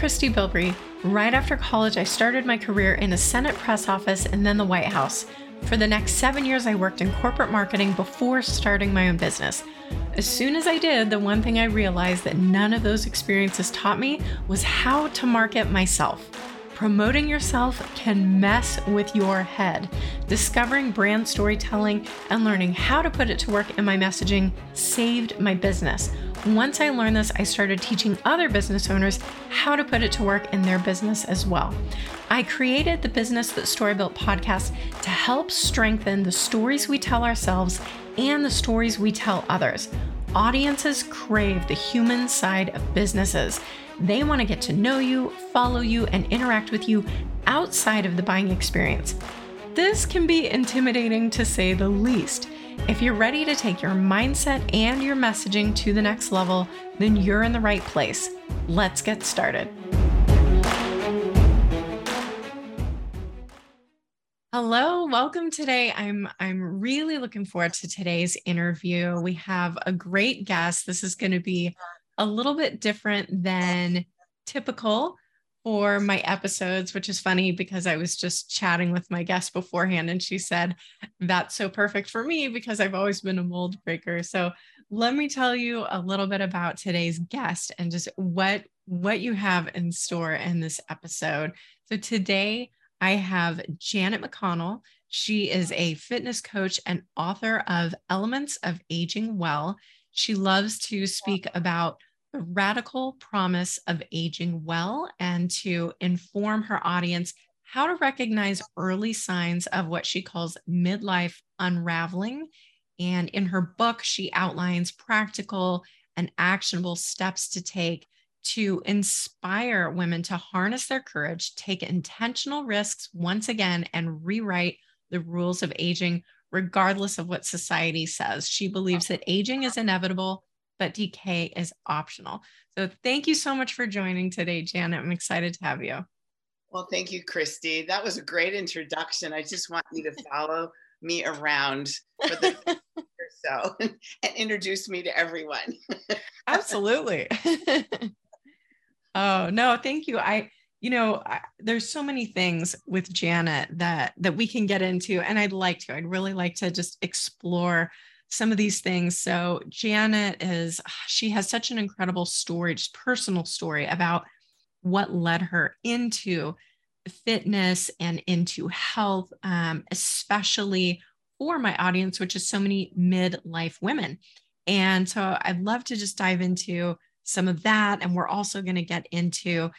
Christy Bilbrey. Right after college, I started my career in a Senate press office and then the White House. For the next seven years, I worked in corporate marketing before starting my own business. As soon as I did, the one thing I realized that none of those experiences taught me was how to market myself. Promoting yourself can mess with your head. Discovering brand storytelling and learning how to put it to work in my messaging saved my business. Once I learned this, I started teaching other business owners how to put it to work in their business as well. I created the Business That Story Built podcast to help strengthen the stories we tell ourselves and the stories we tell others. Audiences crave the human side of businesses. They want to get to know you, follow you, and interact with you outside of the buying experience. This can be intimidating to say the least. If you're ready to take your mindset and your messaging to the next level, then you're in the right place. Let's get started. Hello, welcome today. I'm I'm really looking forward to today's interview. We have a great guest. This is going to be a little bit different than typical for my episodes, which is funny because I was just chatting with my guest beforehand and she said, That's so perfect for me because I've always been a mold breaker. So let me tell you a little bit about today's guest and just what what you have in store in this episode. So today I have Janet McConnell. She is a fitness coach and author of Elements of Aging Well. She loves to speak about the radical promise of aging well and to inform her audience how to recognize early signs of what she calls midlife unraveling. And in her book, she outlines practical and actionable steps to take to inspire women to harness their courage, take intentional risks once again, and rewrite the rules of aging, regardless of what society says. She believes that aging is inevitable but decay is optional. So thank you so much for joining today, Janet. I'm excited to have you. Well, thank you, Christy. That was a great introduction. I just want you to follow me around for the so and introduce me to everyone. Absolutely. oh no, thank you. I, you know, I, there's so many things with Janet that that we can get into, and I'd like to. I'd really like to just explore some of these things. So Janet is, she has such an incredible story, just personal story about what led her into fitness and into health, um, especially for my audience, which is so many midlife women. And so I'd love to just dive into some of that. And we're also going to get into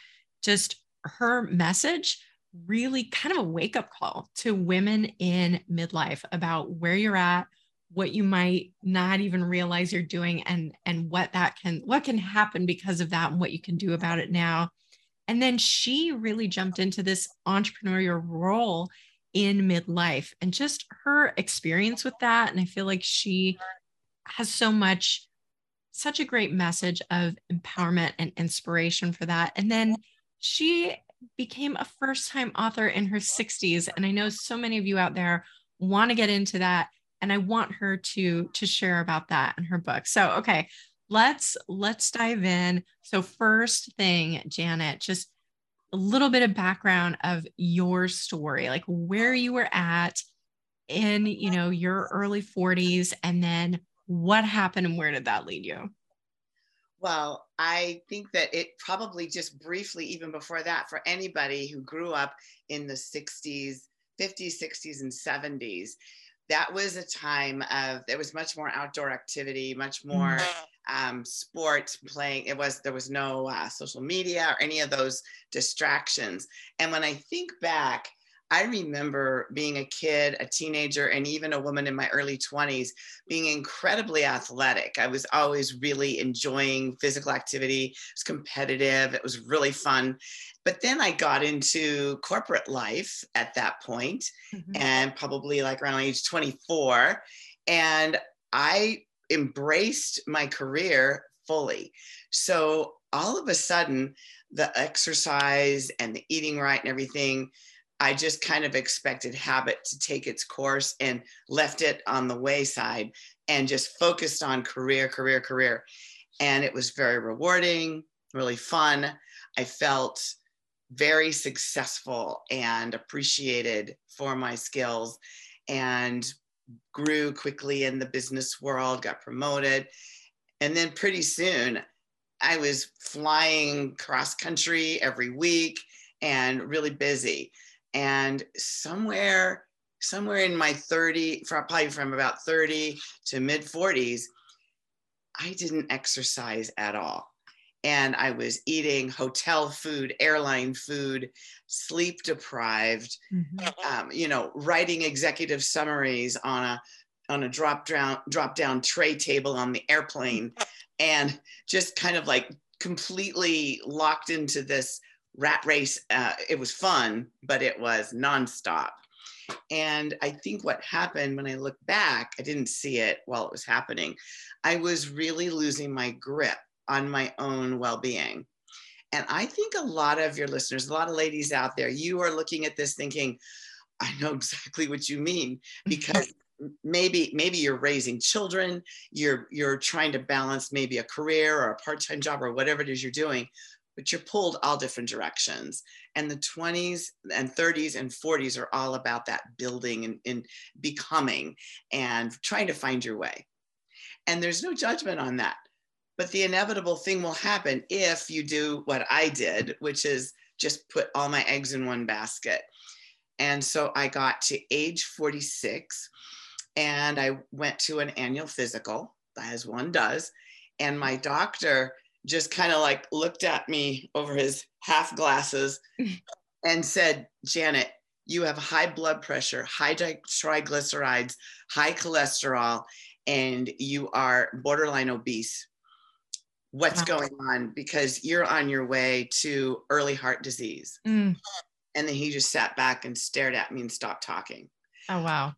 just her message, really kind of a wake up call to women in midlife about where you're at, what you might not even realize you're doing and and what that can what can happen because of that and what you can do about it now. And then she really jumped into this entrepreneurial role in midlife and just her experience with that. And i feel like she has so much such a great message of empowerment and inspiration for that. And then she became a first time author in her 60s and i know so many of you out there want to get into that and I want her to to share about that in her book. So, okay, let's let's dive in. So, first thing, Janet, just a little bit of background of your story, like where you were at in, you know, your early 40s and then what happened and where did that lead you? Well, I think that it probably just briefly, even before that, for anybody who grew up in the 60s, 50s, 60s, and 70s, that was a time of there was much more outdoor activity, much more mm-hmm. um, sports playing. It was there was no uh, social media or any of those distractions. And when I think back, I remember being a kid, a teenager, and even a woman in my early 20s being incredibly athletic. I was always really enjoying physical activity. It was competitive. It was really fun. But then I got into corporate life at that point, mm-hmm. and probably like around age 24. And I embraced my career fully. So all of a sudden, the exercise and the eating right and everything, I just kind of expected habit to take its course and left it on the wayside and just focused on career, career, career. And it was very rewarding really fun. I felt very successful and appreciated for my skills and grew quickly in the business world, got promoted. And then pretty soon I was flying cross country every week and really busy. And somewhere, somewhere in my 30, probably from about 30 to mid 40s, I didn't exercise at all and I was eating hotel food, airline food, sleep deprived, mm-hmm. um, you know, writing executive summaries on a on a drop down drop down tray table on the airplane, and just kind of like completely locked into this rat race. Uh, it was fun, but it was nonstop. And I think what happened when I look back, I didn't see it while it was happening. I was really losing my grip on my own well being. And I think a lot of your listeners, a lot of ladies out there, you are looking at this thinking, I know exactly what you mean because maybe maybe you're raising children you're you're trying to balance maybe a career or a part-time job or whatever it is you're doing but you're pulled all different directions and the 20s and 30s and 40s are all about that building and, and becoming and trying to find your way and there's no judgment on that but the inevitable thing will happen if you do what I did, which is just put all my eggs in one basket. And so I got to age 46 and I went to an annual physical, as one does. And my doctor just kind of like looked at me over his half glasses and said, Janet, you have high blood pressure, high triglycerides, high cholesterol, and you are borderline obese what's wow. going on because you're on your way to early heart disease. Mm. And then he just sat back and stared at me and stopped talking. Oh, wow.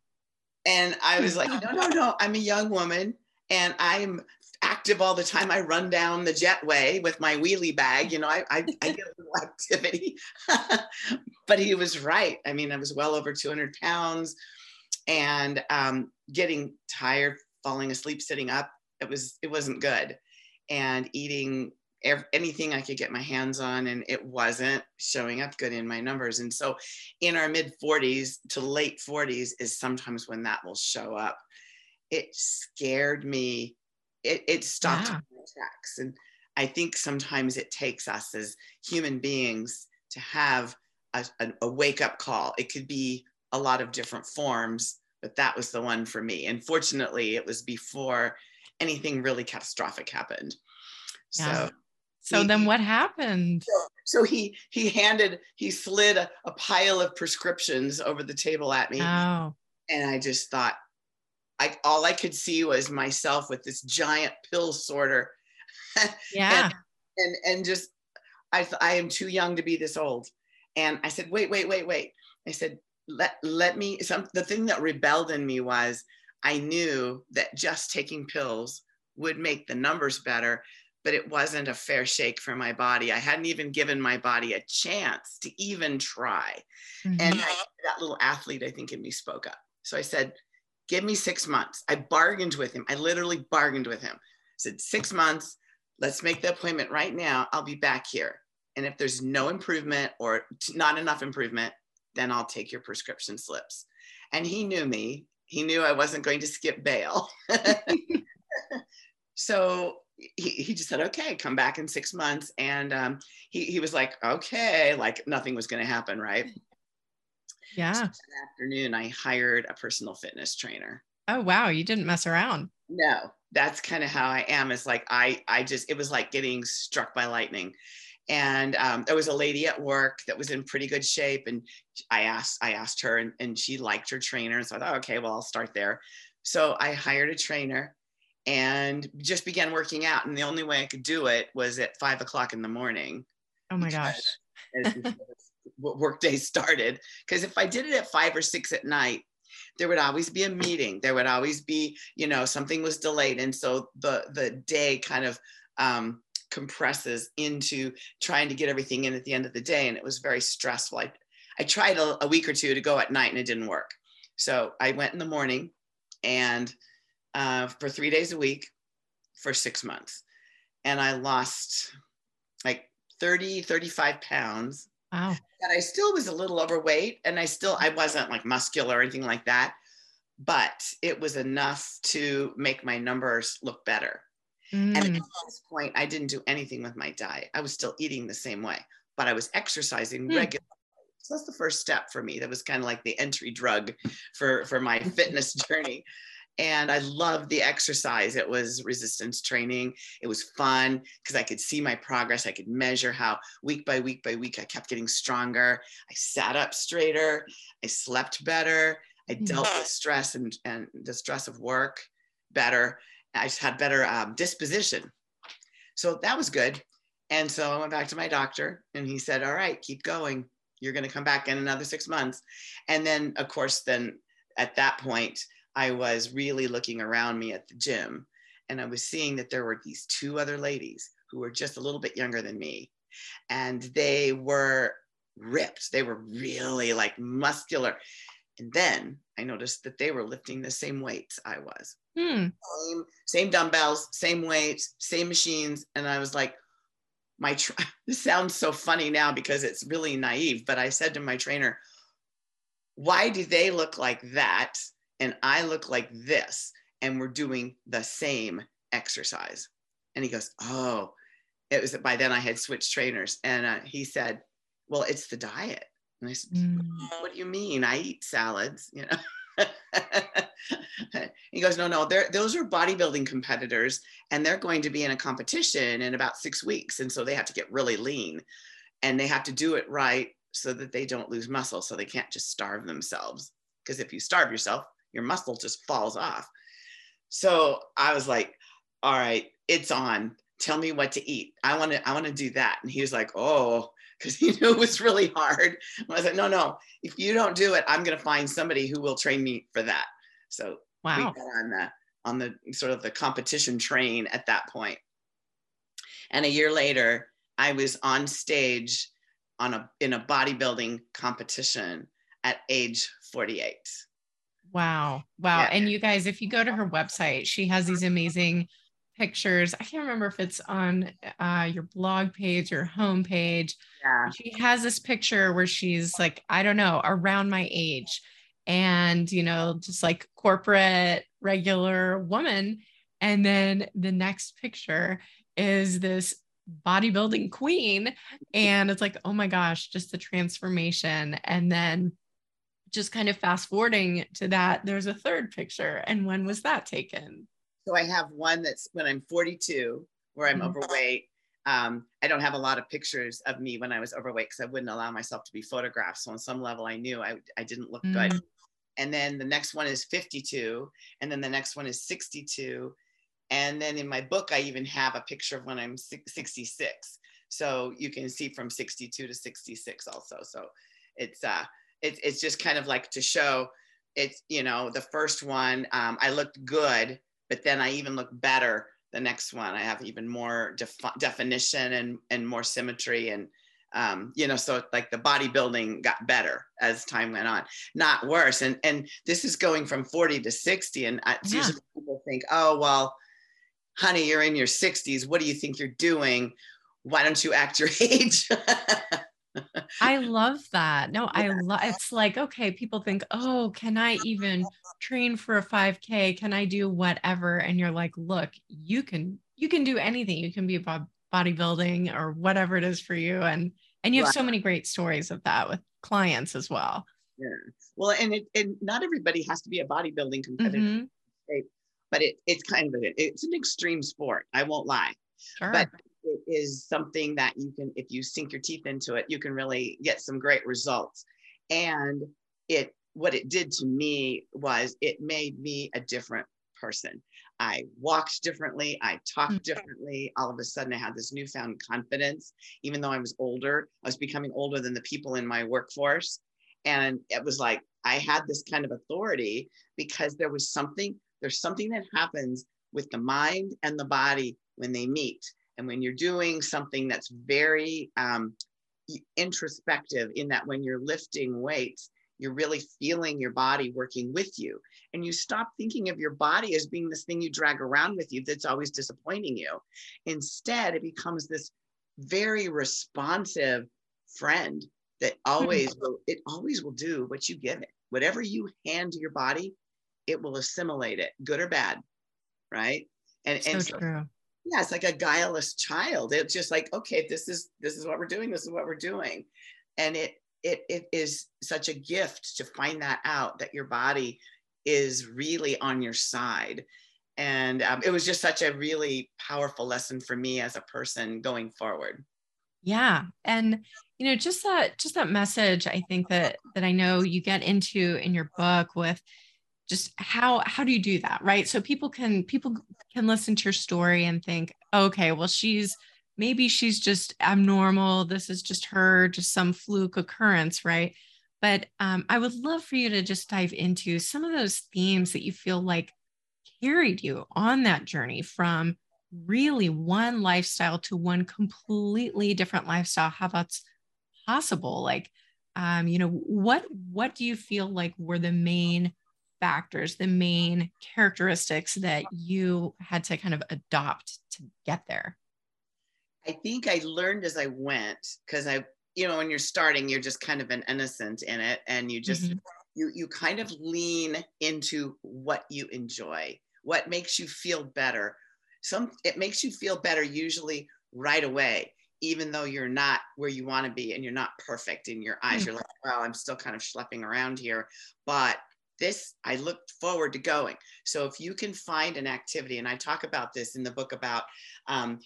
And I was like, no, no, no, I'm a young woman and I'm active all the time. I run down the jetway with my wheelie bag. You know, I, I, I get a little activity. but he was right. I mean, I was well over 200 pounds and um, getting tired, falling asleep, sitting up. It was, it wasn't good and eating anything I could get my hands on, and it wasn't showing up good in my numbers. And so, in our mid 40s to late 40s is sometimes when that will show up. It scared me. It, it stopped yeah. my tracks. And I think sometimes it takes us as human beings to have a, a, a wake up call. It could be a lot of different forms, but that was the one for me. And fortunately, it was before anything really catastrophic happened. Yeah. So so he, then what happened? So, so, he he handed he slid a, a, pile of prescriptions over the table at me. Oh. And I just thought I all I could see was myself with this giant pill sorter. Yeah. and, and and just I I am too young to be this old. And I said, wait, wait, wait, wait. I said, let let me some the thing that rebelled in me was I knew that just taking pills would make the numbers better, but it wasn't a fair shake for my body. I hadn't even given my body a chance to even try. Mm-hmm. And I, that little athlete, I think, in me spoke up. So I said, Give me six months. I bargained with him. I literally bargained with him. I said, Six months. Let's make the appointment right now. I'll be back here. And if there's no improvement or not enough improvement, then I'll take your prescription slips. And he knew me he knew I wasn't going to skip bail. so he, he just said, okay, come back in six months. And um, he, he was like, okay, like nothing was going to happen, right? Yeah. So that afternoon, I hired a personal fitness trainer. Oh, wow. You didn't mess around. No, that's kind of how I am. It's like, I, I just, it was like getting struck by lightning and um, there was a lady at work that was in pretty good shape and i asked i asked her and, and she liked her trainer and so i thought okay well i'll start there so i hired a trainer and just began working out and the only way i could do it was at five o'clock in the morning oh my gosh work day started because if i did it at five or six at night there would always be a meeting there would always be you know something was delayed and so the the day kind of um, compresses into trying to get everything in at the end of the day. And it was very stressful. I, I tried a, a week or two to go at night and it didn't work. So I went in the morning and uh, for three days a week for six months. And I lost, like 30, 35 pounds. Wow. And I still was a little overweight and I still, I wasn't like muscular or anything like that, but it was enough to make my numbers look better. Mm. And at this point, I didn't do anything with my diet. I was still eating the same way, but I was exercising mm. regularly. So that's the first step for me. That was kind of like the entry drug for, for my fitness journey and I loved the exercise. It was resistance training. It was fun because I could see my progress. I could measure how week by week by week I kept getting stronger. I sat up straighter. I slept better. I dealt with stress and, and the stress of work better. I just had better um, disposition. So that was good. And so I went back to my doctor and he said, All right, keep going. You're going to come back in another six months. And then, of course, then at that point, I was really looking around me at the gym and I was seeing that there were these two other ladies who were just a little bit younger than me. And they were ripped. They were really like muscular. And then I noticed that they were lifting the same weights I was. Hmm. Same, same dumbbells, same weights, same machines. And I was like, my tra- this sounds so funny now because it's really naive, but I said to my trainer, why do they look like that and I look like this, and we're doing the same exercise. And he goes, Oh, it was by then I had switched trainers. And uh, he said, Well, it's the diet. And I said, mm. What do you mean? I eat salads, you know. he goes, no, no, those are bodybuilding competitors, and they're going to be in a competition in about six weeks, and so they have to get really lean, and they have to do it right so that they don't lose muscle, so they can't just starve themselves. Because if you starve yourself, your muscle just falls off. So I was like, all right, it's on. Tell me what to eat. I want to, I want to do that. And he was like, oh, because he knew it was really hard. I was like, no, no, if you don't do it, I'm going to find somebody who will train me for that. So wow. we got on the, on the sort of the competition train at that point. And a year later, I was on stage on a in a bodybuilding competition at age 48. Wow. Wow. Yeah. And you guys, if you go to her website, she has these amazing pictures. I can't remember if it's on uh, your blog page or homepage. Yeah. She has this picture where she's like, I don't know, around my age and, you know, just like corporate, regular woman. And then the next picture is this bodybuilding queen. And it's like, oh my gosh, just the transformation. And then just kind of fast forwarding to that, there's a third picture. And when was that taken? So I have one that's when I'm 42, where I'm mm-hmm. overweight. Um, I don't have a lot of pictures of me when I was overweight because I wouldn't allow myself to be photographed. So on some level, I knew I, I didn't look mm-hmm. good. And then the next one is 52. And then the next one is 62. And then in my book, I even have a picture of when I'm 66. So you can see from 62 to 66 also. So it's uh it's, it's just kind of like to show it's you know the first one um, i looked good but then i even look better the next one. I have even more defi- definition and and more symmetry and um, you know so like the bodybuilding got better as time went on not worse. And and this is going from 40 to 60 and it's yeah. usually people think oh well honey you're in your 60s what do you think you're doing? Why don't you act your age I love that. No, I love it's like, okay, people think, oh, can I even train for a 5K? Can I do whatever? And you're like, look, you can you can do anything. You can be about bodybuilding or whatever it is for you. And and you have so many great stories of that with clients as well. Yeah. Well, and it and not everybody has to be a bodybuilding competitor, mm-hmm. but it it's kind of a, it's an extreme sport. I won't lie. Sure. But it is something that you can, if you sink your teeth into it, you can really get some great results. And it, what it did to me was it made me a different person. I walked differently. I talked mm. differently. All of a sudden, I had this newfound confidence. Even though I was older, I was becoming older than the people in my workforce. And it was like I had this kind of authority because there was something, there's something that happens with the mind and the body when they meet. And when you're doing something that's very um, introspective, in that when you're lifting weights, you're really feeling your body working with you. And you stop thinking of your body as being this thing you drag around with you that's always disappointing you. Instead, it becomes this very responsive friend that always will, it always will do what you give it. Whatever you hand to your body, it will assimilate it, good or bad, right? And so and so, true. Yeah, it's like a guileless child. It's just like, okay, this is this is what we're doing. This is what we're doing, and it it it is such a gift to find that out that your body is really on your side. And um, it was just such a really powerful lesson for me as a person going forward. Yeah. And you know, just that just that message I think that that I know you get into in your book with just how how do you do that right? So people can people can listen to your story and think okay well she's maybe she's just abnormal. This is just her just some fluke occurrence right? But um, i would love for you to just dive into some of those themes that you feel like carried you on that journey from really one lifestyle to one completely different lifestyle. How that's possible? Like um, you know what what do you feel like were the main factors, the main characteristics that you had to kind of adopt to get there? I think I learned as I went because I, you know, when you're starting, you're just kind of an innocent in it and you just, mm-hmm. you, you kind of lean into what you enjoy, what makes you feel better. Some, it makes you feel better usually right away even though you're not where you want to be and you're not perfect in your eyes, you're like, well, I'm still kind of schlepping around here. But this I looked forward to going. So if you can find an activity, and I talk about this in the book about um,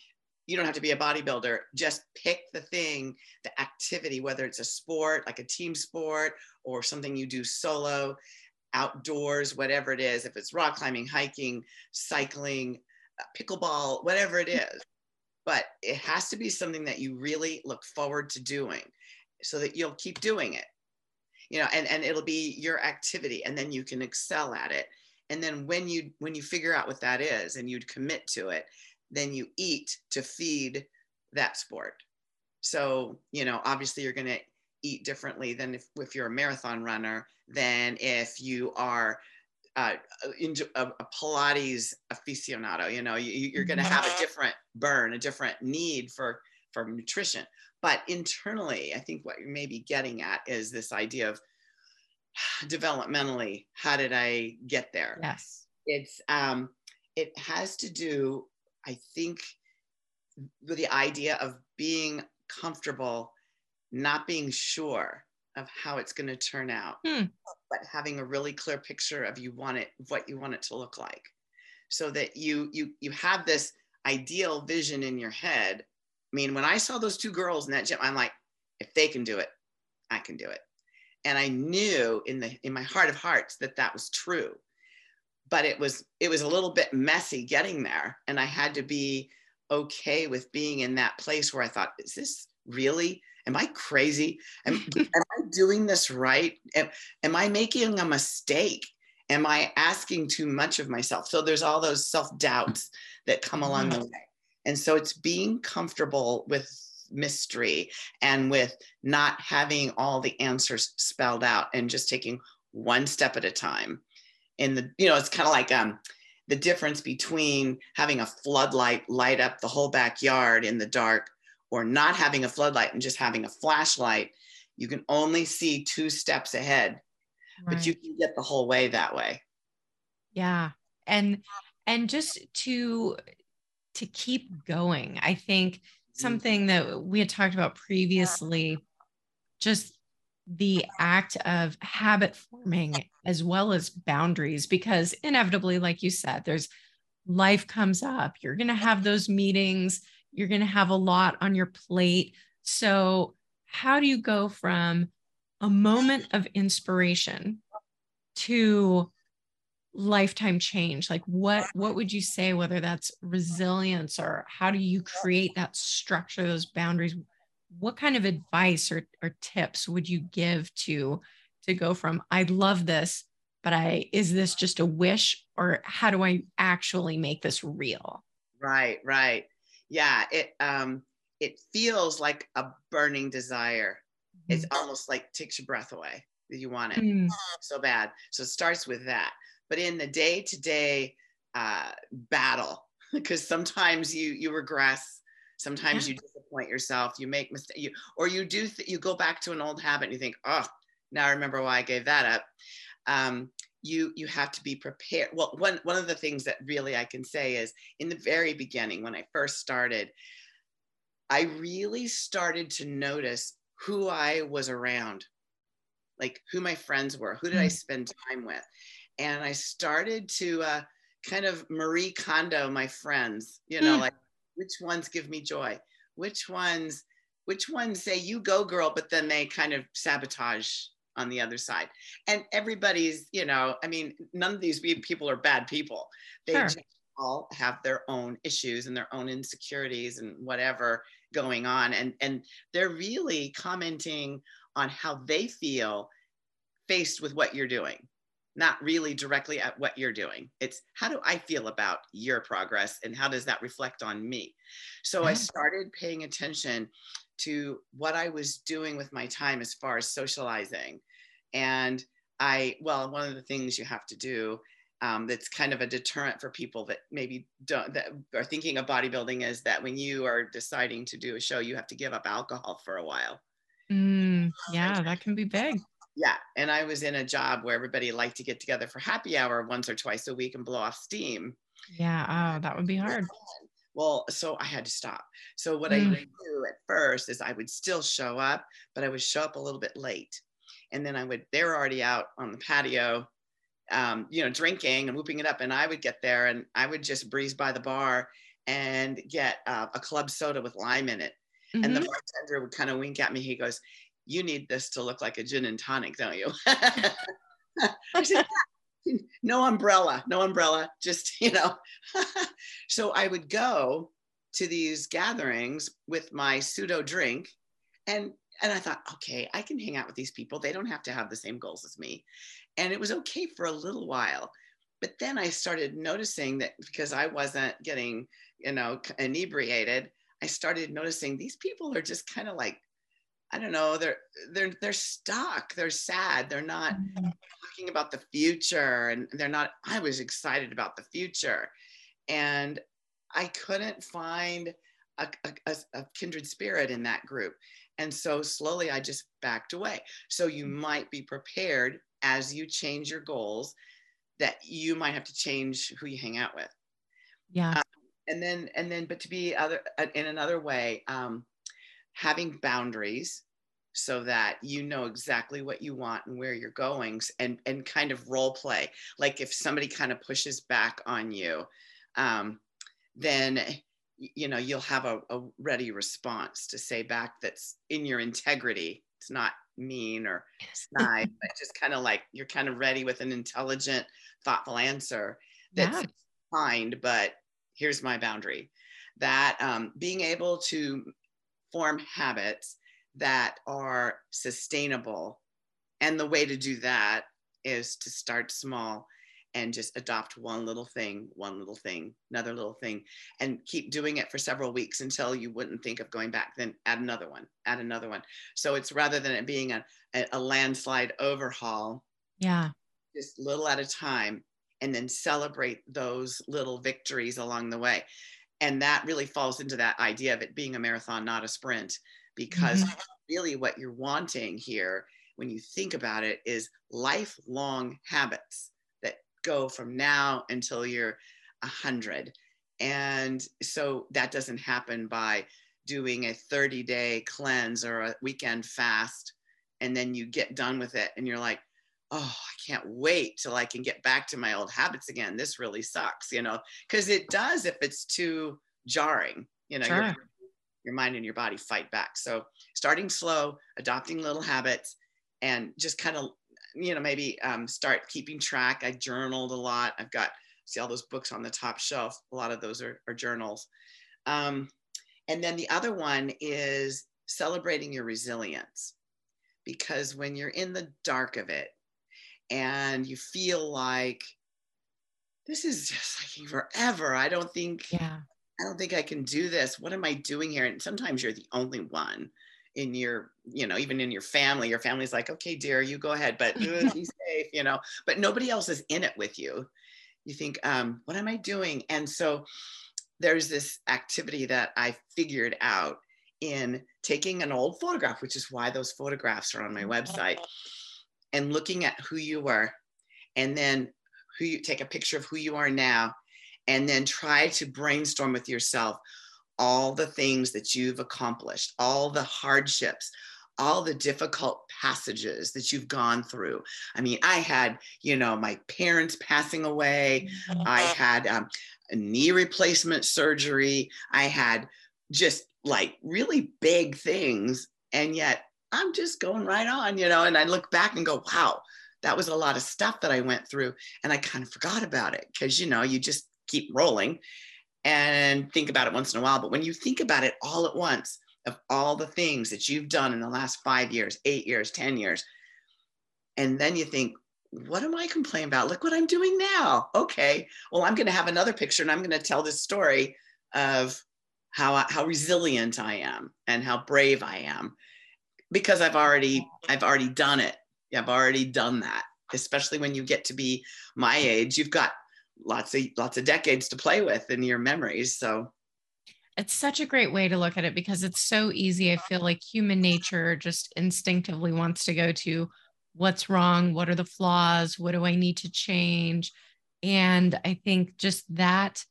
you don't have to be a bodybuilder, just pick the thing, the activity, whether it's a sport, like a team sport, or something you do solo, outdoors, whatever it is, if it's rock climbing, hiking, cycling, uh, pickleball, whatever it is. But it has to be something that you really look forward to doing so that you'll keep doing it you know and and it'll be your activity and then you can excel at it and then when you when you figure out what that is and you'd commit to it then you eat to feed that sport so you know obviously you're going to eat differently than if, if you're a marathon runner than if you are uh, a, a, Pilates aficionado. You know, you, you're going to have a mm-hmm. different burn, a different need for for nutrition. But internally, I think what you may be getting at is this idea of developmentally, how did I get there? Yes. It's um, it has to do, I think, with the idea of being comfortable, not being sure of how it's going to turn out, hmm. but having a really clear picture of you want it, what you want it to look like, so that you you you have this ideal vision in your head I mean, when I saw those two girls in that gym, I'm like, if they can do it, I can do it. And I knew in the in my heart of hearts that that was true. But it was it was a little bit messy getting there, and I had to be okay with being in that place where I thought, is this really? Am I crazy? Am, am I doing this right? Am, am I making a mistake? Am I asking too much of myself? So there's all those self doubts that come along mm-hmm. the way. And so it's being comfortable with mystery and with not having all the answers spelled out and just taking one step at a time. And the, you know, it's kind of like um, the difference between having a floodlight light up the whole backyard in the dark or not having a floodlight and just having a flashlight. You can only see two steps ahead, right. but you can get the whole way that way. Yeah. And and just to to keep going. I think mm-hmm. something that we had talked about previously, just the act of habit forming as well as boundaries, because inevitably, like you said, there's life comes up. You're going to have those meetings, you're going to have a lot on your plate. So, how do you go from a moment of inspiration to lifetime change like what what would you say whether that's resilience or how do you create that structure those boundaries? What kind of advice or, or tips would you give to to go from i love this but i is this just a wish or how do i actually make this real? Right right. Yeah it um it feels like a burning desire. Mm-hmm. it's almost like takes your breath away. You want it mm. so bad. So it starts with that but in the day-to-day uh, battle because sometimes you you regress Sometimes yeah. you disappoint yourself, you make mistakes, you, or you do, th- you go back to an old habit and you think, oh, now I remember why I gave that up. Um, you you have to be prepared. Well, one one of the things that really I can say is in the very beginning when I first started, I really started to notice who I was around, like who my friends were, who did I mm. spend time with, and I started to uh, kind of Marie Kondo my friends. You know, mm. like which ones give me joy, which ones which ones say you go girl, but then they kind of sabotage on the other side. And everybody's, you know, I mean, none of these people are bad people. They sure. all have their own issues and their own insecurities and whatever going on. And, and they're really commenting on how they feel faced with what you're doing not really directly at what you're doing. It's how do I feel about your progress and how does that reflect on me? So I started paying attention to what I was doing with my time as far as socializing and I, well, one of the things you have to do um, that's kind of a deterrent for people that maybe don't that are thinking of bodybuilding is that when you are deciding to do a show, you have to give up alcohol for a while. Mm, yeah, that can be big. Yeah, and I was in a job where everybody liked to get together for happy hour once or twice a week and blow off steam. Yeah, oh, that would be hard. Well, so I had to stop. So what mm. I would do at first is I would still show up, but I would show up a little bit late and then I would they're already out on the patio, um, you know, drinking and whooping it up, and I would get there and I would just breeze by the bar and get uh, a club soda with lime in it, mm-hmm. and the mm-hmm. bartender would kind of wink at me. He goes, "You need this to look like a gin and tonic, don't you?" I said, no umbrella, no umbrella, just, you know. so I would go to these gatherings with my pseudo drink and and I thought, okay, I can hang out with these people. They don't have to have the same goals as me. And it was okay for a little while. But then I started noticing that because I wasn't getting, you know, inebriated, I started noticing these people are just kind of like, I don't know, they're they're they're stuck, they're sad, they're not mm-hmm. talking about the future, and they're not. I was excited about the future, and I couldn't find a, a, a kindred spirit in that group. And so slowly I just backed away. So you mm. might be prepared as you change your goals that you might have to change who you hang out with. Yeah. Um, and then, and then, but to be other uh, in another way, um, having boundaries so that you know exactly what you want and where you're going and, and kind of role play. Like if somebody kind of pushes back on you, um, then you know you'll have a, a ready response to say back that's in your integrity it's not mean or snide but just kind of like you're kind of ready with an intelligent thoughtful answer that's yeah. kind but here's my boundary that um, being able to form habits that are sustainable and the way to do that is to start small and just adopt one little thing, one little thing, another little thing, and keep doing it for several weeks until you wouldn't think of going back. Then add another one, add another one. So it's rather than it being a, a landslide overhaul. Yeah. Just little at a time, and then celebrate those little victories along the way. And that really falls into that idea of it being a marathon, not a sprint, because mm-hmm. really what you're wanting here, when you think about it, is lifelong habits that go from now until you're 100. And so that doesn't happen by doing a 30 day cleanse or a weekend fast. And then you get done with it and you're like, oh, I can't wait till I can get back to my old habits again. This really sucks, you know, because it does if it's too jarring, you know, sure. your, your mind and your body fight back. So starting slow, adopting little habits, and just kind of you know, maybe um, start keeping track. I journaled a lot. I've got, see all those books on the top shelf. A lot of those are, are journals. Um, and then the other one is celebrating your resilience. Because when you're in the dark of it and you feel like this is just like forever, I don't think, yeah. I don't think I can do this. What am I doing here? And sometimes you're the only one in your you know even in your family your family's like okay dear you go ahead but uh, be safe you know but nobody else is in it with you you think um, what am i doing and so there's this activity that I figured out in taking an old photograph, which is why those photographs are on my website, and looking at who you were, and then who you take a picture of who you are now, and then try to brainstorm with yourself all the things that you've accomplished, all the hardships, all the difficult passages that you've gone through. I mean, I had, you know, my parents passing away. I had um, a knee replacement surgery. I had just like really big things. And yet I'm just going right on, you know. And I look back and go, wow, that was a lot of stuff that I went through. And I kind of forgot about it because, you know, you just keep rolling and think about it once in a while. But when you think about it all at once, of all the things that you've done in the last five years, eight years, 10 years. And then you think, what am I complaining about? Look what I'm doing now. Okay, well, I'm going to have another picture and I'm going to tell this story of how, how resilient I am and how brave I am because I've already I've already done it. I've already done that. Especially when you get to be my age, you've got lots of lots of decades to play with in your memories. So it's such a great way to look at it because it's so easy. I feel like human nature just instinctively wants to go to what's wrong, what are the flaws, what do I need to change? And I think just that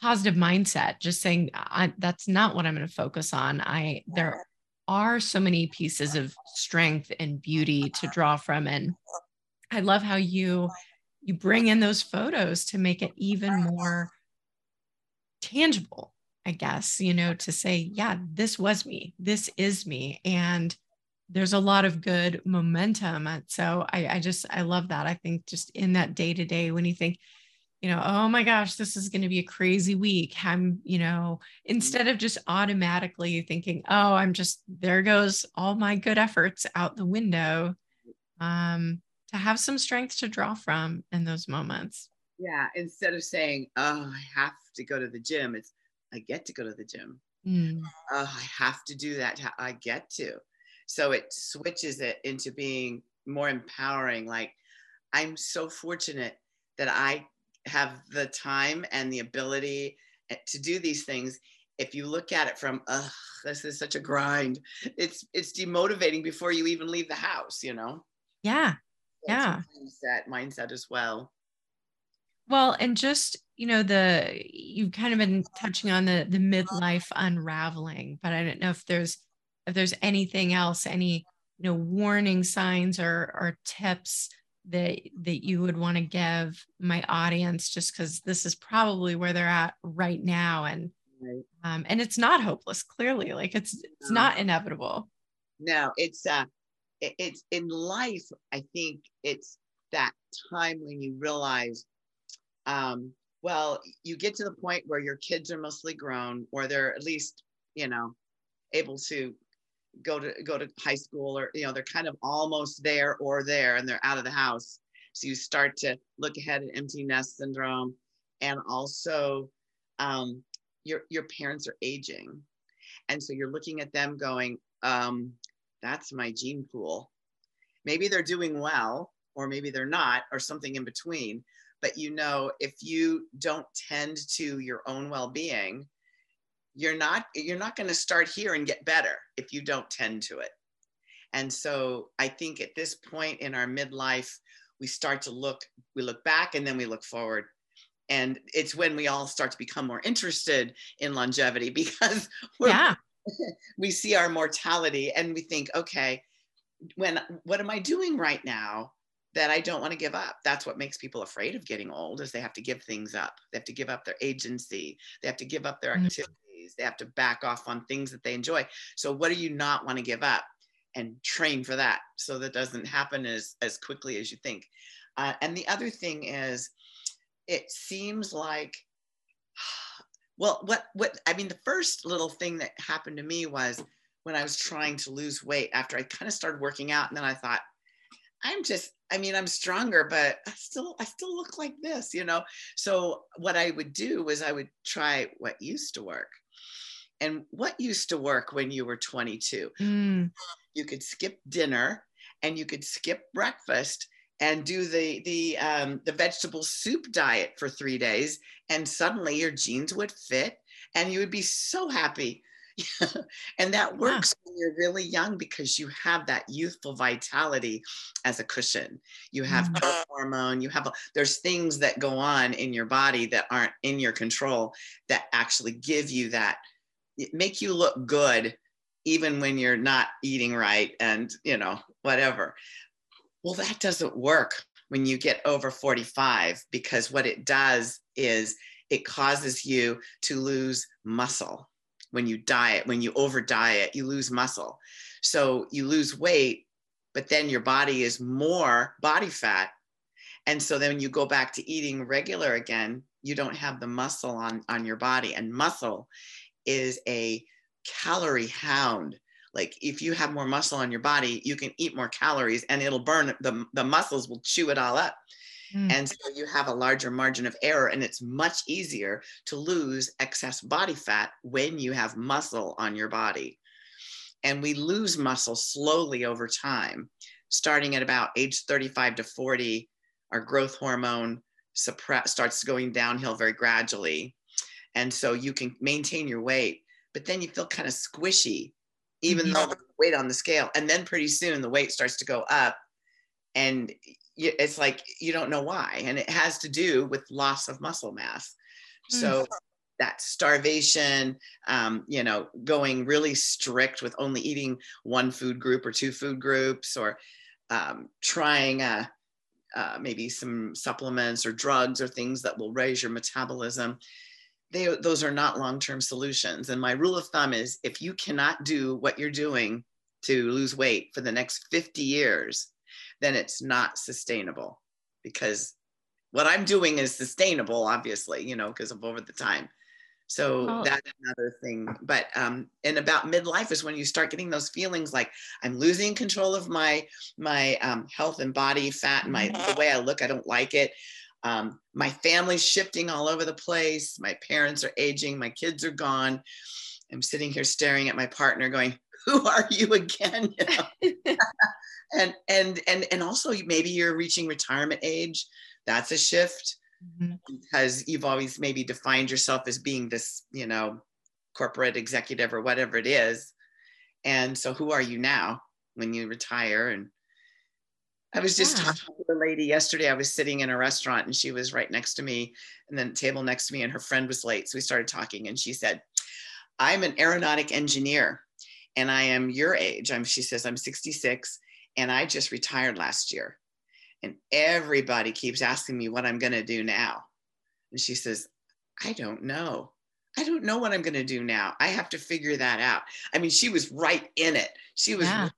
positive mindset, just saying that's not what I'm going to focus on. I there are so many pieces of strength and beauty to draw from and I love how you you bring in those photos to make it even more tangible, I guess, you know, to say, yeah, this was me, this is me. And there's a lot of good momentum. So I, I just, I love that. I think just in that day to day, when you think, you know, oh my gosh, this is going to be a crazy week. I'm, you know, instead of just automatically thinking, oh, I'm just, there goes all my good efforts out the window. Um, to have some strength to draw from in those moments. Yeah. Instead of saying, oh, I have to go to the gym, it's, I get to go to the gym. Mm. Oh, I have to do that. I get to. So it switches it into being more empowering. Like, I'm so fortunate that I have the time and the ability eh, to do these things if you look at it from ugh this is such a grind it's it's demotivating before you even leave the house you know? Yeah yeah. mindset mindset as well. Well and just you know the you've kind of been touching on the the midlife unraveling but i don't know if there's if there's anything else any you know warning signs or or tips that that you would want to give my audience just because this is probably where they're at right now and right. um and it's not hopeless clearly like it's it's no. not inevitable no it's uh it's in life i think it's that time when you realize um, well you get to the point where your kids are mostly grown or they're at least you know able to go to go to high school or you know they're kind of almost there or there and they're out of the house so you start to look ahead at empty nest syndrome and also um, your your parents are aging and so you're looking at them going um, that's my gene pool. Maybe they're doing well, or maybe they're not, or something in between. But you know, if you don't tend to your own well-being, you're not you're not going to start here and get better if you don't tend to it. And so I think at this point in our midlife, we start to look, we look back and then we look forward. And it's when we all start to become more interested in longevity because we're, yeah. we see our mortality and we think, okay, when what am I doing right now that I don't want to give up? That's what makes people afraid of getting old is they have to give things up. They have to give up their agency. They have to give up their mm-hmm. Activities. They have to back off on things that they enjoy. So what do you not want to give up? And train for that so that doesn't happen as, as quickly as you think. Uh, and the other thing is, it seems like well, what what I mean, the first little thing that happened to me was when I was trying to lose weight after I kind of started working out, and then I thought, I'm just, I mean, I'm stronger, but I still, I still look like this, you know. So what I would do was I would try what used to work. And what used to work when you were 22? Mm. You could skip dinner and you could skip breakfast and do the the um, the vegetable soup diet for three days, and suddenly your jeans would fit, and you would be so happy. and that works yeah. when you're really young because you have that youthful vitality as a cushion. You have mm-hmm. growth hormone. You have a, there's things that go on in your body that aren't in your control that actually give you that make you look good even when you're not eating right and you know whatever well, that doesn't work when you get over 45 because what it does is it causes you to lose muscle. When you diet, when you over diet, you lose muscle. So you lose weight, but then your body is more body fat. And so then you go back to eating regular again, you don't have the muscle on, on your body. And muscle is a calorie hound like if you have more muscle on your body you can eat more calories and it'll burn the, the muscles will chew it all up mm. and so you have a larger margin of error and it's much easier to lose excess body fat when you have muscle on your body and we lose muscle slowly over time starting at about age 35 to 40 our growth hormone suppress starts going downhill very gradually and so you can maintain your weight but then you feel kind of squishy even mm-hmm. though the weight on the scale. And then pretty soon the weight starts to go up. And it's like you don't know why. And it has to do with loss of muscle mass. Mm-hmm. So that starvation, um, you know, going really strict with only eating one food group or two food groups, or um, trying uh, uh, maybe some supplements or drugs or things that will raise your metabolism they, those are not long-term solutions. And my rule of thumb is if you cannot do what you're doing to lose weight for the next 50 years, then it's not sustainable because what I'm doing is sustainable, obviously, you know, because of over the time. So oh. that's another thing. But um, and about midlife is when you start getting those feelings like I'm losing control of my my um, health and body fat and my the way I look. I don't like it. Um, my family's shifting all over the place. My parents are aging. My kids are gone. I'm sitting here staring at my partner, going, "Who are you again?" You know? and and and and also maybe you're reaching retirement age. That's a shift mm-hmm. because you've always maybe defined yourself as being this, you know, corporate executive or whatever it is. And so, who are you now when you retire? And I was just yeah. talking to a lady yesterday. I was sitting in a restaurant and she was right next to me, and then table next to me, and her friend was late. So we started talking, and she said, I'm an aeronautic engineer and I am your age. I'm, she says, I'm 66 and I just retired last year. And everybody keeps asking me what I'm going to do now. And she says, I don't know. I don't know what I'm going to do now. I have to figure that out. I mean, she was right in it. She was yeah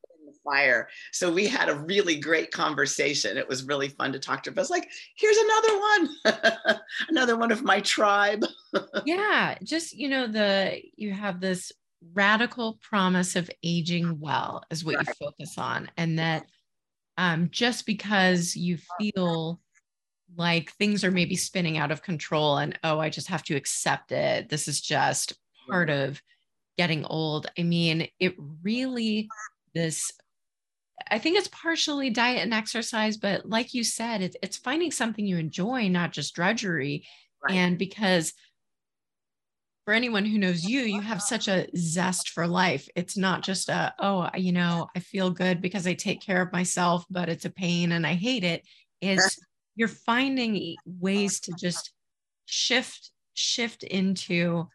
fire. So we had a really great conversation. It was really fun to talk to her. I was like, here's another one, another one of my tribe. yeah, just you know, the you have this radical promise of aging well is what right. you focus on, and that um, just because you feel like things are maybe spinning out of control and oh i just have to accept it this is just part of getting old i mean it really this I think it's partially diet and exercise, but like you said, it's, it's finding something you enjoy, not just drudgery. Right. And because for anyone who knows you, you have such a zest for life. It's not just a, oh, you know, I feel good because I take care of myself, but it's a pain and I hate. It's you're finding ways to just shift, shift into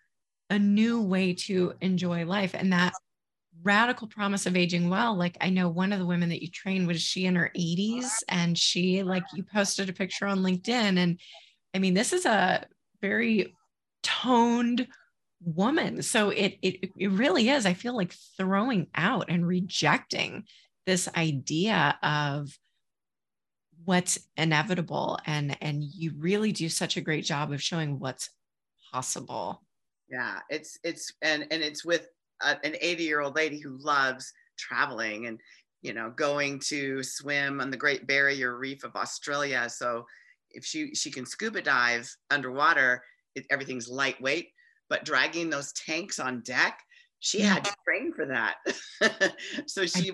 a new way to enjoy life. And that radical promise of aging well like i know one of the women that you trained was she in her 80s and she like you posted a picture on linkedin and i mean this is a very toned woman. So it it, it really is i feel like throwing out and rejecting this idea of what's inevitable. And and you really do such a great job of showing what's possible. Yeah it's it's and and it's with a, an 80 year old lady who loves traveling and you know going to swim on the great barrier reef of australia. So if she she can scuba dive underwater it, everything's lightweight but dragging those tanks on deck she yeah. had to train for that so she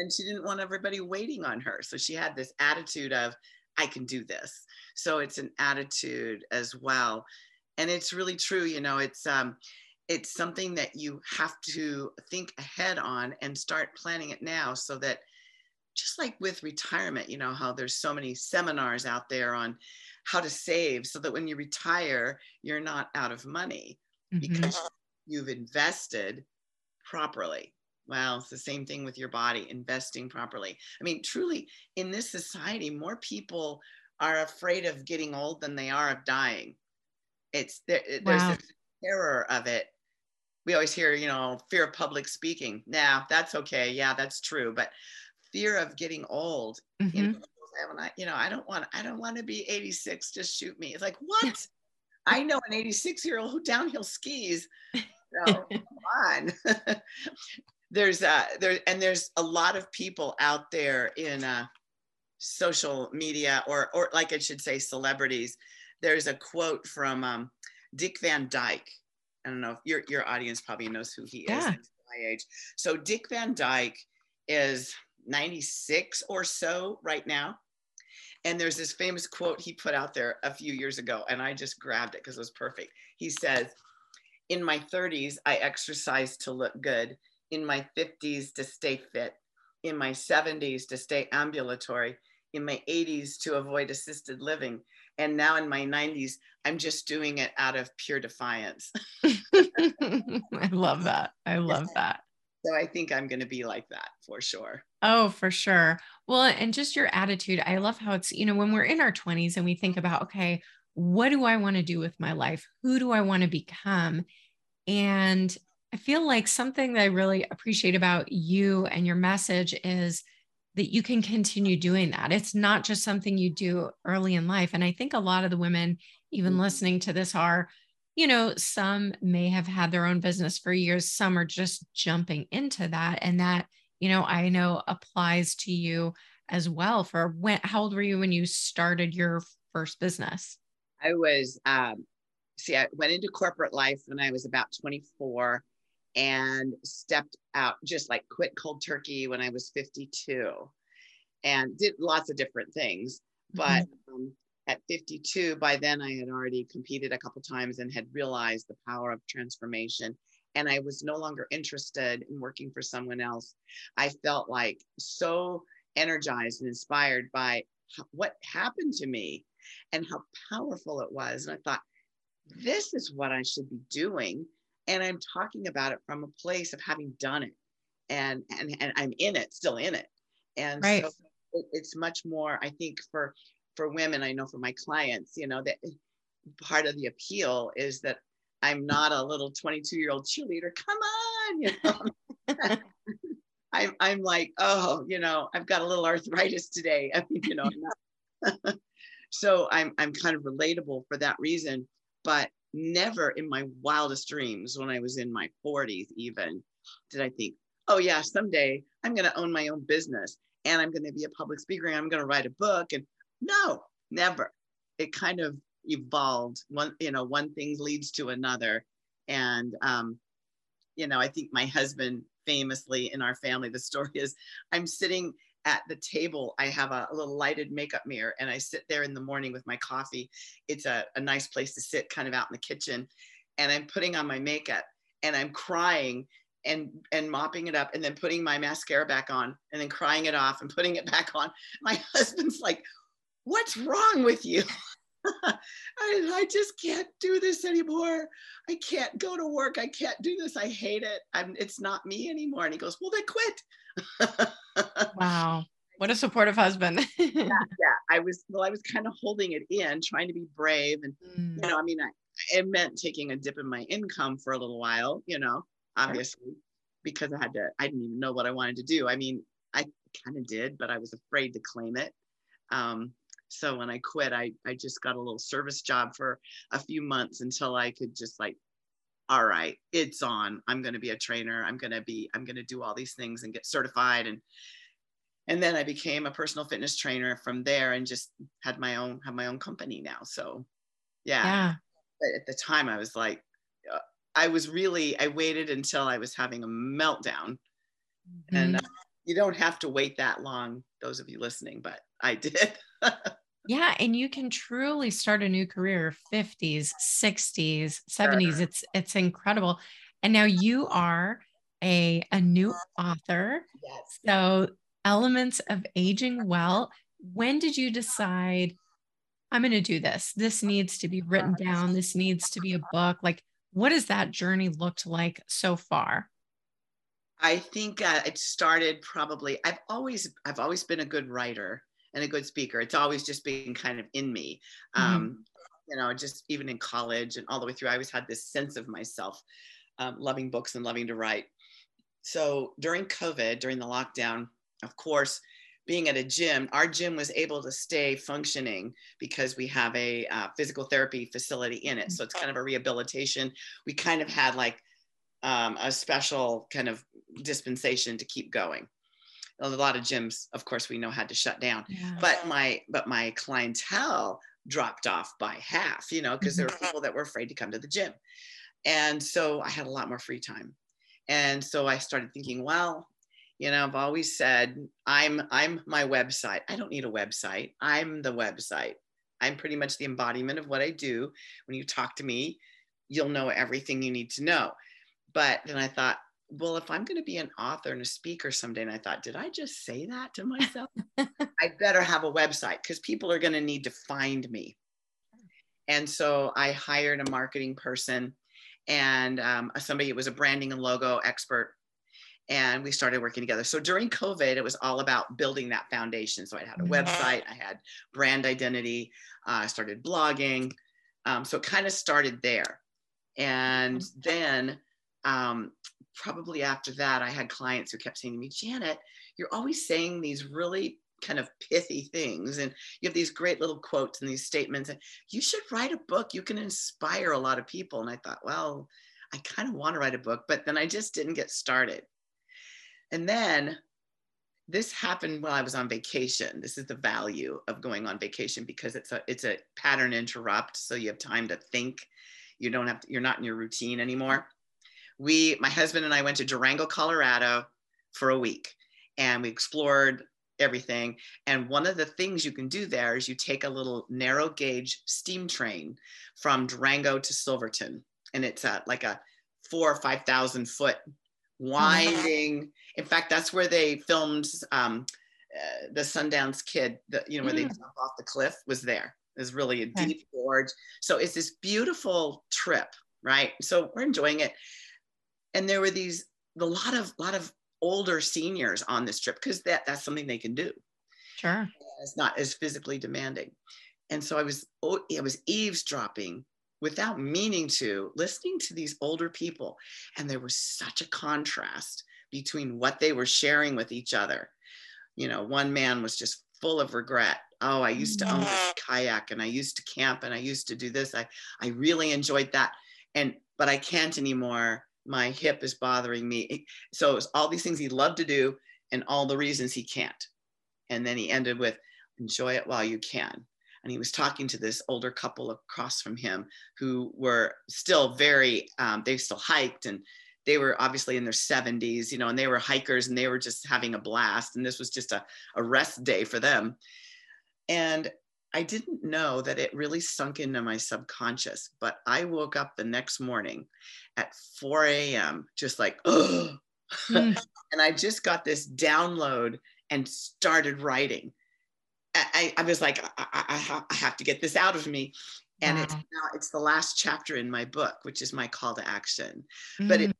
and she didn't want everybody waiting on her. So she had this attitude of, I can do this. So it's an attitude as well. And it's really true, you know, it's um it's something that you have to think ahead on and start planning it now so that just like with retirement, you know, how there's so many seminars out there on how to save so that when you retire, you're not out of money mm-hmm. because you've invested properly. Well, it's the same thing with your body, investing properly. I mean, truly, in this society, more people are afraid of getting old than they are of dying. It's there, there's wow. a terror of it. We always hear, you know, fear of public speaking. Now, that's okay. Yeah, that's true. But fear of getting old, mm-hmm. you know, I, you know, I don't want, I don't want to be 86. Just shoot me. It's like, what? I know an 86 year old who downhill skis. come on. there's uh there and there's a lot of people out there in uh social media or or like I should say celebrities. There's a quote from um, Dick Van Dyke. I don't know if your your audience probably knows who he yeah. is my age. So Dick Van Dyke is 96 or so right now. And there's this famous quote he put out there a few years ago, and I just grabbed it because it was perfect. He says, In my 30s, I exercised to look good. In my 50s, to stay fit. In my 70s, to stay ambulatory. In my 80s, to avoid assisted living. And now in my 90s, I'm just doing it out of pure defiance. I love that. I love that. So I think I'm going to be like that for sure. Oh, for sure. Well, and just your attitude. I love how it's, you know, when we're in our 20s and we think about, okay, what do I want to do with my life? Who do I want to become? And I feel like something that I really appreciate about you and your message is that you can continue doing that. It's not just something you do early in life. And I think a lot of the women, even mm-hmm. listening to this, are you know, some may have had their own business for years, some are just jumping into that. And that, you know, I know applies to you as well. For when, how old were you when you started your first business? I was, um, see, I went into corporate life when I was about 24 and stepped out, just like quit cold turkey when I was 52 and did lots of different things. But mm-hmm. um, at 52, by then I had already competed a couple times and had realized the power of transformation. And I was no longer interested in working for someone else. I felt like so energized and inspired by what happened to me and how powerful it was. And I thought, this is what I should be doing. And I'm talking about it from a place of having done it. And, and, and I'm in it, still in it. And right. so it, it's much more, I think, for for women, I know for my clients, you know, that part of the appeal is that I'm not a little 22 year old cheerleader. Come on, you know. I'm, I'm like, oh, you know, I've got a little arthritis today. I mean, you know, so I'm, I'm kind of relatable for that reason, but never in my wildest dreams when I was in my 40s, even did I think, oh, yeah, someday I'm going to own my own business and I'm going to be a public speaker and I'm going to write a book and no, never. It kind of evolved. One, you know, one thing leads to another. And, um, you know, I think my husband famously in our family, the story is I'm sitting at the table. I have a, a, little lighted makeup mirror and I sit there in the morning with my coffee. It's a, a nice place to sit kind of out in the kitchen. And I'm putting on my makeup and I'm crying and and mopping it up and then putting my mascara back on and then crying it off and putting it back on my husband's like what's wrong with you? I, I just can't do this anymore. I can't go to work. I can't do this. I hate it. I'm, it's not me anymore. And he goes, well, then quit. wow. What a supportive husband. yeah, yeah, I was, well, I was kind of holding it in, trying to be brave. And, mm. you know, I mean, I, it meant taking a dip in my income for a little while, you know, obviously, because I had to, I didn't even know what I wanted to do. I mean, I kind of did, but I was afraid to claim it. Um, so when I quit, I, I just got a little service job for a few months until I could just like, all right, it's on. I'm going to be a trainer. I'm going to be, I'm going to do all these things and get certified. And, and then I became a personal fitness trainer from there and just had my own, have my own company now. So yeah. yeah. But at the time I was like, uh, I was really, I waited until I was having a meltdown mm-hmm. and uh, you don't have to wait that long, those of you listening, but I did. yeah. And you can truly start a new career 50s, 60s, 70s. Sure. It's it's incredible. And now you are a, a new author. Yes. So elements of aging well. When did you decide I'm going to do this? This needs to be written down. This needs to be a book. Like, what has that journey looked like so far? I think uh, it started probably. I've always I've always been a good writer and a good speaker. It's always just been kind of in me. Mm-hmm. Um, you know, just even in college and all the way through, I always had this sense of myself um, loving books and loving to write. So during COVID, during the lockdown, of course, being at a gym, our gym was able to stay functioning because we have a uh, physical therapy facility in it. So it's kind of a rehabilitation. We kind of had like um, a special kind of dispensation to keep going. A lot of gyms, of course, we know had to shut down. Yeah. But my but my clientele dropped off by half, you know, because there were mm-hmm. people that were afraid to come to the gym. And so I had a lot more free time. And so I started thinking, well, you know, I've always said I'm I'm my website. I don't need a website. I'm the website. I'm pretty much the embodiment of what I do. When you talk to me, you'll know everything you need to know. But then I thought, well, if I'm going to be an author and a speaker someday, and I thought, did I just say that to myself? I better have a website because people are going to need to find me. And so I hired a marketing person and um, somebody who was a branding and logo expert. And we started working together. So during COVID, it was all about building that foundation. So I had a website, I had brand identity, uh, I started blogging. Um, so it kind of started there. And then um, probably after that, I had clients who kept saying to me, Janet, you're always saying these really kind of pithy things and you have these great little quotes and these statements and you should write a book. You can inspire a lot of people. And i thought well i kind of want to write a book but then i just didn't get started. And then this happened while i was on vacation. This is the value of going on vacation because it's a it's a pattern interrupt so you have time to think. You don't have to, you're not in your routine anymore we, my husband and I went to Durango, Colorado for a week and we explored everything. And one of the things you can do there is you take a little narrow gauge steam train from Durango to Silverton. And it's a, like a four or 5,000 foot winding. In fact, that's where they filmed um, uh, the Sundance Kid, the, you know, where mm. they jump off the cliff was there. It's really a deep gorge. So it's this beautiful trip, right? So we're enjoying it and there were these a lot of lot of older seniors on this trip because that that's something they can do. Sure. It's not as physically demanding. And so I was oh, I was eavesdropping without meaning to, listening to these older people. And there was such a contrast between what they were sharing with each other. You know, one man was just full of regret. Oh, I used to own a mm-hmm. kayak and I used to camp and I used to do this. I, I really enjoyed that. And but I can't anymore my hip is bothering me. So it's all these things he loved to do and all the reasons he can't. And then he ended with, enjoy it while you can. And he was talking to this older couple across from him who were still very, um, they still hiked and they were obviously in their 70s, you know, and they were hikers and they were just having a blast. And this was just a, a rest day for them. And I didn't know that it really sunk into my subconscious, but I woke up the next morning at 4 a.m., just like, oh, mm. and I just got this download and started writing. I, I was like, I, I, I, have to get this out of me. And wow. it's now it's the last chapter in my book, which is my call to action. Mm. But it's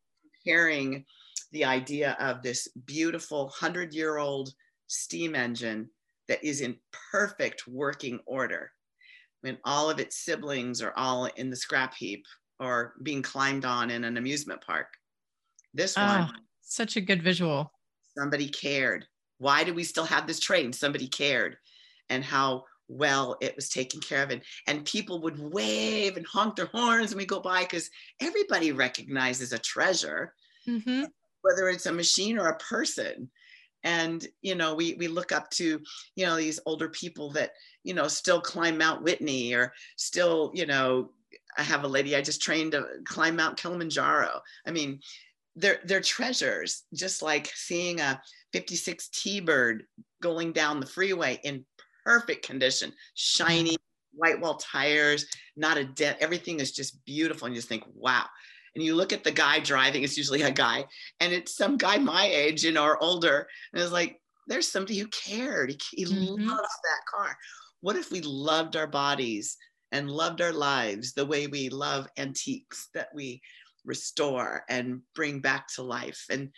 comparing the idea of this beautiful hundred year old steam engine that is in perfect working order when all of its siblings are all in the scrap heap or being climbed on in an amusement park. This oh, one, such a good visual. Somebody cared. Why do we still have this train? Somebody cared. And how well it was taken care of. And, and people would wave and honk their horns and we go by because everybody recognizes a treasure, mm-hmm. whether it's a machine or a person and you know we we look up to you know these older people that you know still climb mount whitney or still you know i have a lady i just trained to climb mount kilimanjaro. I mean they're they're treasures just like seeing a 56 t-bird going down the freeway in perfect condition shiny white wall tires not a dent everything is just beautiful. And you just think wow and you look at the guy driving it's usually a guy and it's some guy my age you know or older and it's like there's somebody who cared he, he mm-hmm. loves that car what if we loved our bodies and loved our lives the way we love antiques that we restore and bring back to life. And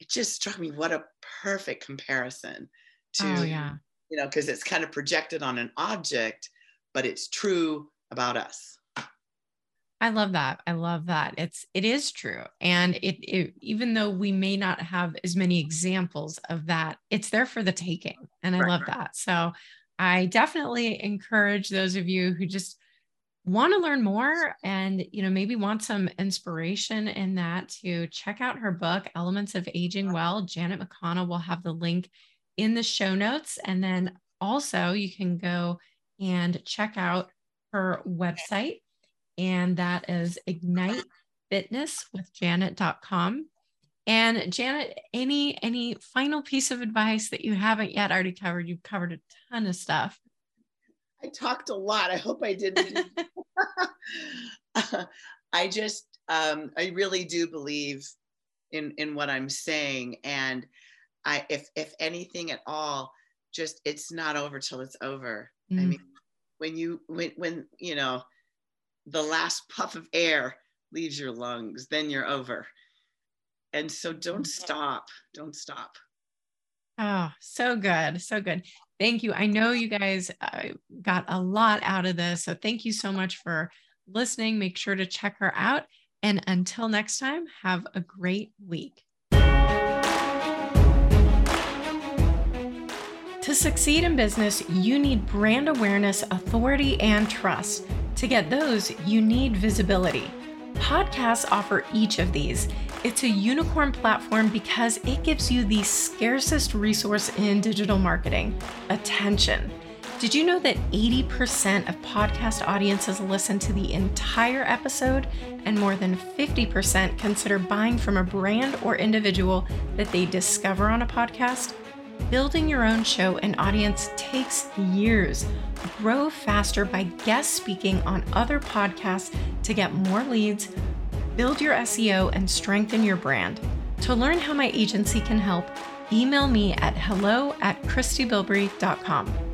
it just struck me what a perfect comparison to, oh, yeah. you know, because it's kind of projected on an object, but it's true about us. I love that. I love that. It's it is true. And it, it, even though we may not have as many examples of that, it's there for the taking. And I right, love that. So I definitely encourage those of you who just want to learn more and you know maybe want some inspiration in that to check out her book elements of aging well janet mcconnell will have the link in the show notes and then also you can go and check out her website and that is ignite fitness with janet.com and janet any any final piece of advice that you haven't yet already covered you've covered a ton of stuff I talked a lot. I hope I didn't. I just, um, I really do believe in in what I'm saying, and I, if if anything at all, just it's not over till it's over. Mm. I mean, when you when when you know, the last puff of air leaves your lungs, then you're over. And so don't stop. Don't stop. Oh, so good. So good. Thank you. I know you guys uh, got a lot out of this. So thank you so much for listening. Make sure to check her out. And until next time, have a great week. To succeed in business, you need brand awareness, authority, and trust. To get those, you need visibility. Podcasts offer each of these. It's a unicorn platform because it gives you the scarcest resource in digital marketing attention. Did you know that 80% of podcast audiences listen to the entire episode and more than 50% consider buying from a brand or individual that they discover on a podcast? Building your own show and audience takes years. Grow faster by guest speaking on other podcasts to get more leads, build your SEO, and strengthen your brand. To learn how my agency can help, email me at hello at christybilbrey.com.